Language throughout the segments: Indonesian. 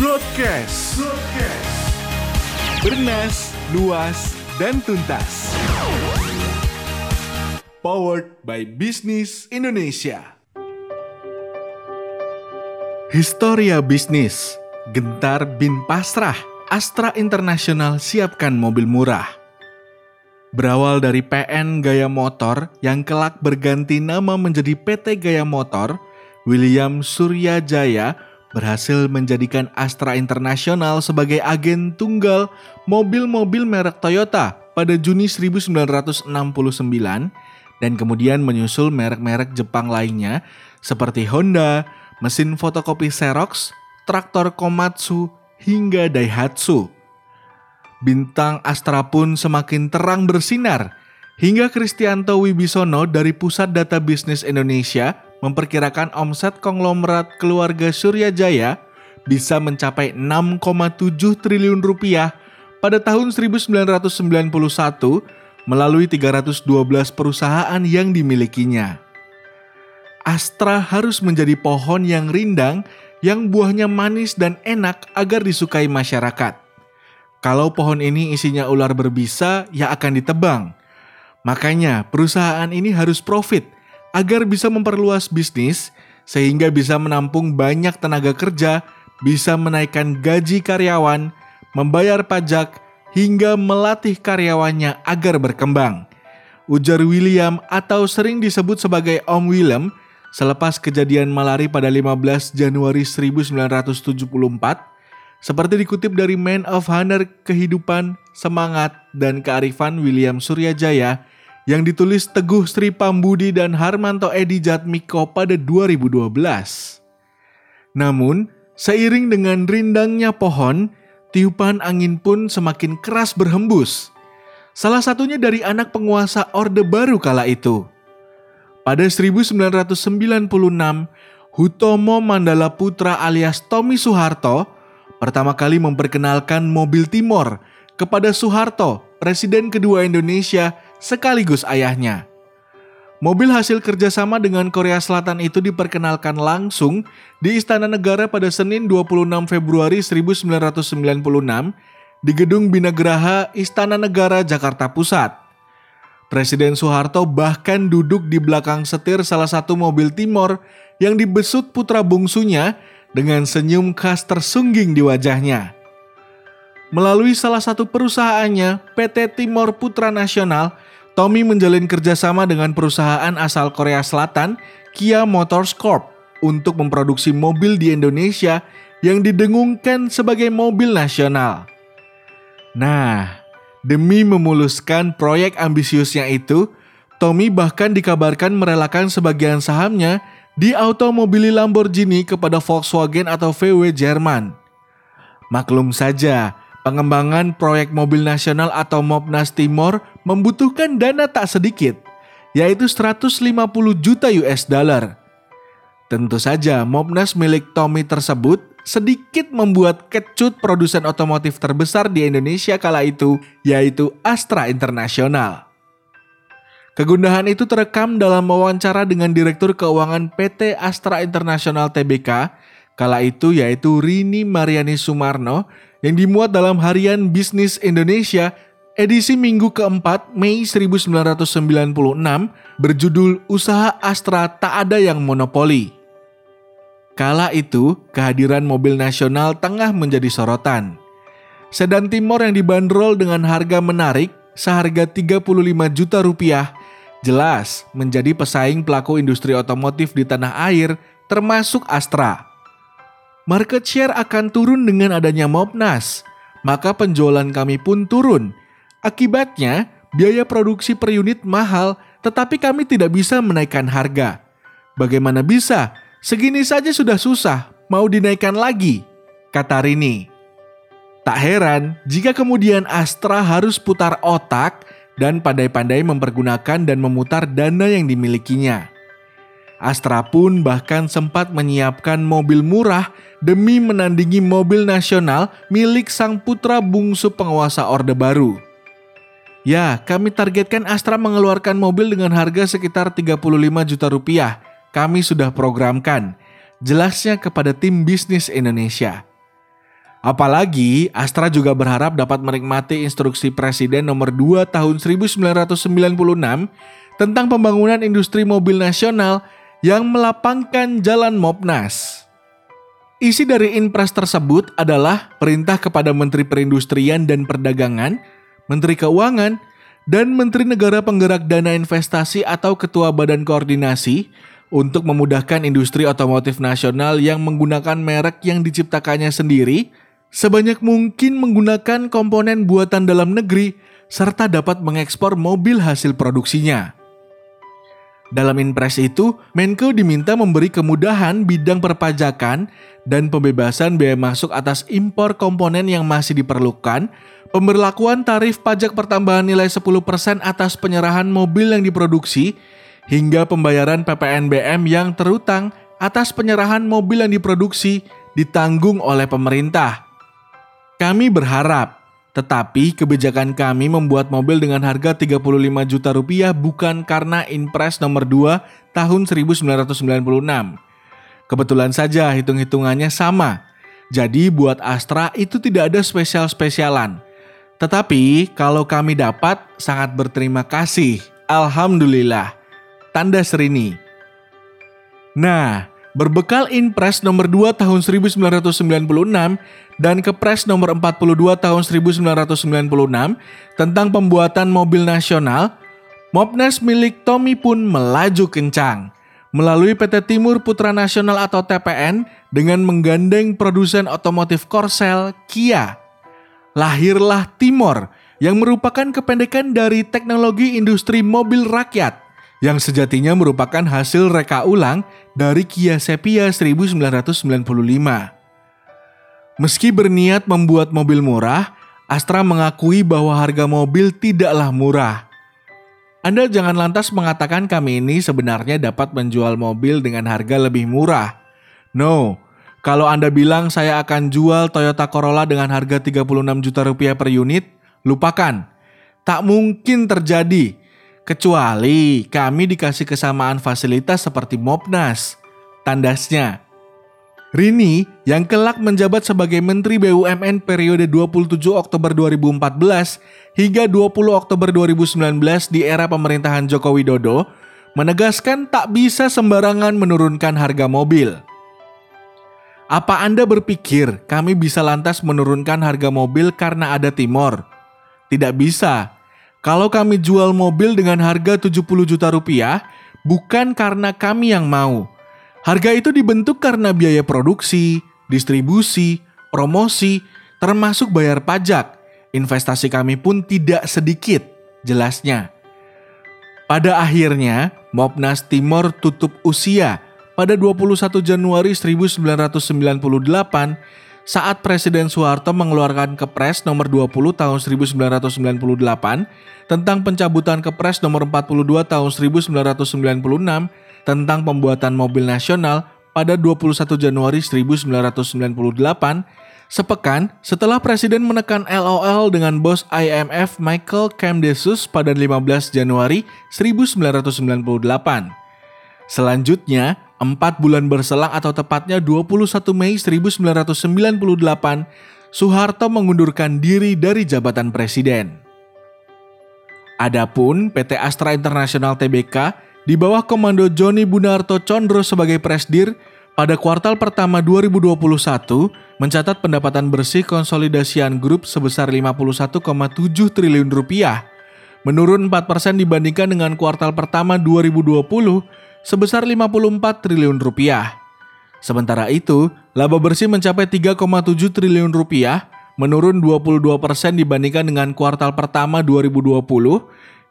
Broadcast. Broadcast. Bernas, luas, dan tuntas. Powered by Business Indonesia. Historia bisnis. Gentar bin pasrah. Astra Internasional siapkan mobil murah. Berawal dari PN Gaya Motor yang kelak berganti nama menjadi PT Gaya Motor, William Suryajaya berhasil menjadikan Astra Internasional sebagai agen tunggal mobil-mobil merek Toyota pada Juni 1969 dan kemudian menyusul merek-merek Jepang lainnya seperti Honda, mesin fotokopi Xerox, traktor Komatsu, hingga Daihatsu. Bintang Astra pun semakin terang bersinar hingga Kristianto Wibisono dari Pusat Data Bisnis Indonesia memperkirakan omset konglomerat keluarga Surya Jaya bisa mencapai 6,7 triliun rupiah pada tahun 1991 melalui 312 perusahaan yang dimilikinya. Astra harus menjadi pohon yang rindang yang buahnya manis dan enak agar disukai masyarakat. Kalau pohon ini isinya ular berbisa, ya akan ditebang. Makanya perusahaan ini harus profit agar bisa memperluas bisnis sehingga bisa menampung banyak tenaga kerja, bisa menaikkan gaji karyawan, membayar pajak, hingga melatih karyawannya agar berkembang. Ujar William atau sering disebut sebagai Om Willem selepas kejadian malari pada 15 Januari 1974, seperti dikutip dari Man of Honor Kehidupan, Semangat, dan Kearifan William Suryajaya yang ditulis Teguh Sri Pambudi dan Harmanto Edi Jatmiko pada 2012. Namun, seiring dengan rindangnya pohon, tiupan angin pun semakin keras berhembus. Salah satunya dari anak penguasa Orde Baru kala itu – pada 1996, Hutomo Mandala Putra alias Tommy Soeharto pertama kali memperkenalkan mobil Timor kepada Soeharto, presiden kedua Indonesia sekaligus ayahnya. Mobil hasil kerjasama dengan Korea Selatan itu diperkenalkan langsung di Istana Negara pada Senin 26 Februari 1996 di Gedung Binagraha Istana Negara Jakarta Pusat. Presiden Soeharto bahkan duduk di belakang setir salah satu mobil Timor yang dibesut putra bungsunya dengan senyum khas tersungging di wajahnya. Melalui salah satu perusahaannya, PT Timor Putra Nasional, Tommy menjalin kerjasama dengan perusahaan asal Korea Selatan, Kia Motors Corp, untuk memproduksi mobil di Indonesia yang didengungkan sebagai mobil nasional. Nah, Demi memuluskan proyek ambisiusnya itu, Tommy bahkan dikabarkan merelakan sebagian sahamnya di automobili Lamborghini kepada Volkswagen atau VW Jerman. Maklum saja, pengembangan proyek mobil nasional atau Mobnas Timor membutuhkan dana tak sedikit, yaitu 150 juta US dollar. Tentu saja Mobnas milik Tommy tersebut sedikit membuat kecut produsen otomotif terbesar di Indonesia kala itu, yaitu Astra Internasional. Kegundahan itu terekam dalam wawancara dengan Direktur Keuangan PT Astra Internasional Tbk, kala itu yaitu Rini Mariani Sumarno, yang dimuat dalam harian Bisnis Indonesia edisi minggu keempat Mei 1996 berjudul Usaha Astra Tak Ada Yang Monopoli. Kala itu, kehadiran mobil nasional tengah menjadi sorotan. Sedan Timor yang dibanderol dengan harga menarik seharga 35 juta rupiah jelas menjadi pesaing pelaku industri otomotif di tanah air termasuk Astra. Market share akan turun dengan adanya Mobnas, maka penjualan kami pun turun. Akibatnya, biaya produksi per unit mahal, tetapi kami tidak bisa menaikkan harga. Bagaimana bisa Segini saja sudah susah, mau dinaikkan lagi, kata Rini. Tak heran jika kemudian Astra harus putar otak dan pandai-pandai mempergunakan dan memutar dana yang dimilikinya. Astra pun bahkan sempat menyiapkan mobil murah demi menandingi mobil nasional milik sang putra bungsu penguasa Orde Baru. Ya, kami targetkan Astra mengeluarkan mobil dengan harga sekitar 35 juta rupiah kami sudah programkan, jelasnya kepada tim bisnis Indonesia. Apalagi Astra juga berharap dapat menikmati instruksi Presiden nomor 2 tahun 1996 tentang pembangunan industri mobil nasional yang melapangkan jalan Mopnas. Isi dari impres tersebut adalah perintah kepada Menteri Perindustrian dan Perdagangan, Menteri Keuangan, dan Menteri Negara Penggerak Dana Investasi atau Ketua Badan Koordinasi untuk memudahkan industri otomotif nasional yang menggunakan merek yang diciptakannya sendiri sebanyak mungkin menggunakan komponen buatan dalam negeri serta dapat mengekspor mobil hasil produksinya. Dalam impres itu, Menko diminta memberi kemudahan bidang perpajakan dan pembebasan biaya masuk atas impor komponen yang masih diperlukan, pemberlakuan tarif pajak pertambahan nilai 10% atas penyerahan mobil yang diproduksi, hingga pembayaran PPNBM yang terutang atas penyerahan mobil yang diproduksi ditanggung oleh pemerintah. Kami berharap, tetapi kebijakan kami membuat mobil dengan harga 35 juta rupiah bukan karena Inpres nomor 2 tahun 1996. Kebetulan saja hitung-hitungannya sama. Jadi buat Astra itu tidak ada spesial-spesialan. Tetapi kalau kami dapat sangat berterima kasih. Alhamdulillah. Tanda Serini. Nah, Berbekal Inpres nomor 2 tahun 1996 dan Kepres nomor 42 tahun 1996 tentang pembuatan mobil nasional, Mopnes milik Tommy pun melaju kencang. Melalui PT Timur Putra Nasional atau TPN dengan menggandeng produsen otomotif Korsel, Kia. Lahirlah Timor yang merupakan kependekan dari teknologi industri mobil rakyat yang sejatinya merupakan hasil reka ulang dari Kia Sepia 1995. Meski berniat membuat mobil murah, Astra mengakui bahwa harga mobil tidaklah murah. Anda jangan lantas mengatakan kami ini sebenarnya dapat menjual mobil dengan harga lebih murah. No, kalau Anda bilang saya akan jual Toyota Corolla dengan harga 36 juta rupiah per unit, lupakan. Tak mungkin terjadi Kecuali kami dikasih kesamaan fasilitas seperti Mopnas. Tandasnya. Rini yang kelak menjabat sebagai Menteri BUMN periode 27 Oktober 2014 hingga 20 Oktober 2019 di era pemerintahan Joko Widodo menegaskan tak bisa sembarangan menurunkan harga mobil. Apa Anda berpikir kami bisa lantas menurunkan harga mobil karena ada Timor? Tidak bisa, kalau kami jual mobil dengan harga 70 juta rupiah, bukan karena kami yang mau. Harga itu dibentuk karena biaya produksi, distribusi, promosi, termasuk bayar pajak. Investasi kami pun tidak sedikit, jelasnya. Pada akhirnya, Mopnas Timor tutup usia pada 21 Januari 1998 saat Presiden Soeharto mengeluarkan Kepres nomor 20 tahun 1998 tentang pencabutan Kepres nomor 42 tahun 1996 tentang pembuatan mobil nasional pada 21 Januari 1998 sepekan setelah Presiden menekan LOL dengan bos IMF Michael Camdesus pada 15 Januari 1998. Selanjutnya, empat bulan berselang atau tepatnya 21 Mei 1998, Soeharto mengundurkan diri dari jabatan presiden. Adapun PT Astra International Tbk di bawah komando Joni Bunarto Condro sebagai presdir pada kuartal pertama 2021 mencatat pendapatan bersih konsolidasian grup sebesar 51,7 triliun rupiah, menurun 4% dibandingkan dengan kuartal pertama 2020 sebesar 54 triliun rupiah. Sementara itu, laba bersih mencapai 3,7 triliun rupiah, menurun 22 persen dibandingkan dengan kuartal pertama 2020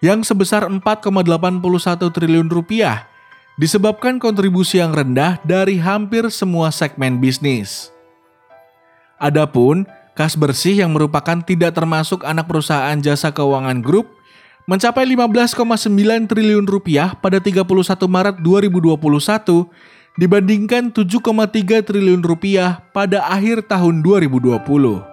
yang sebesar 4,81 triliun rupiah, disebabkan kontribusi yang rendah dari hampir semua segmen bisnis. Adapun kas bersih yang merupakan tidak termasuk anak perusahaan jasa keuangan grup mencapai 15,9 triliun rupiah pada 31 Maret 2021 dibandingkan 7,3 triliun rupiah pada akhir tahun 2020.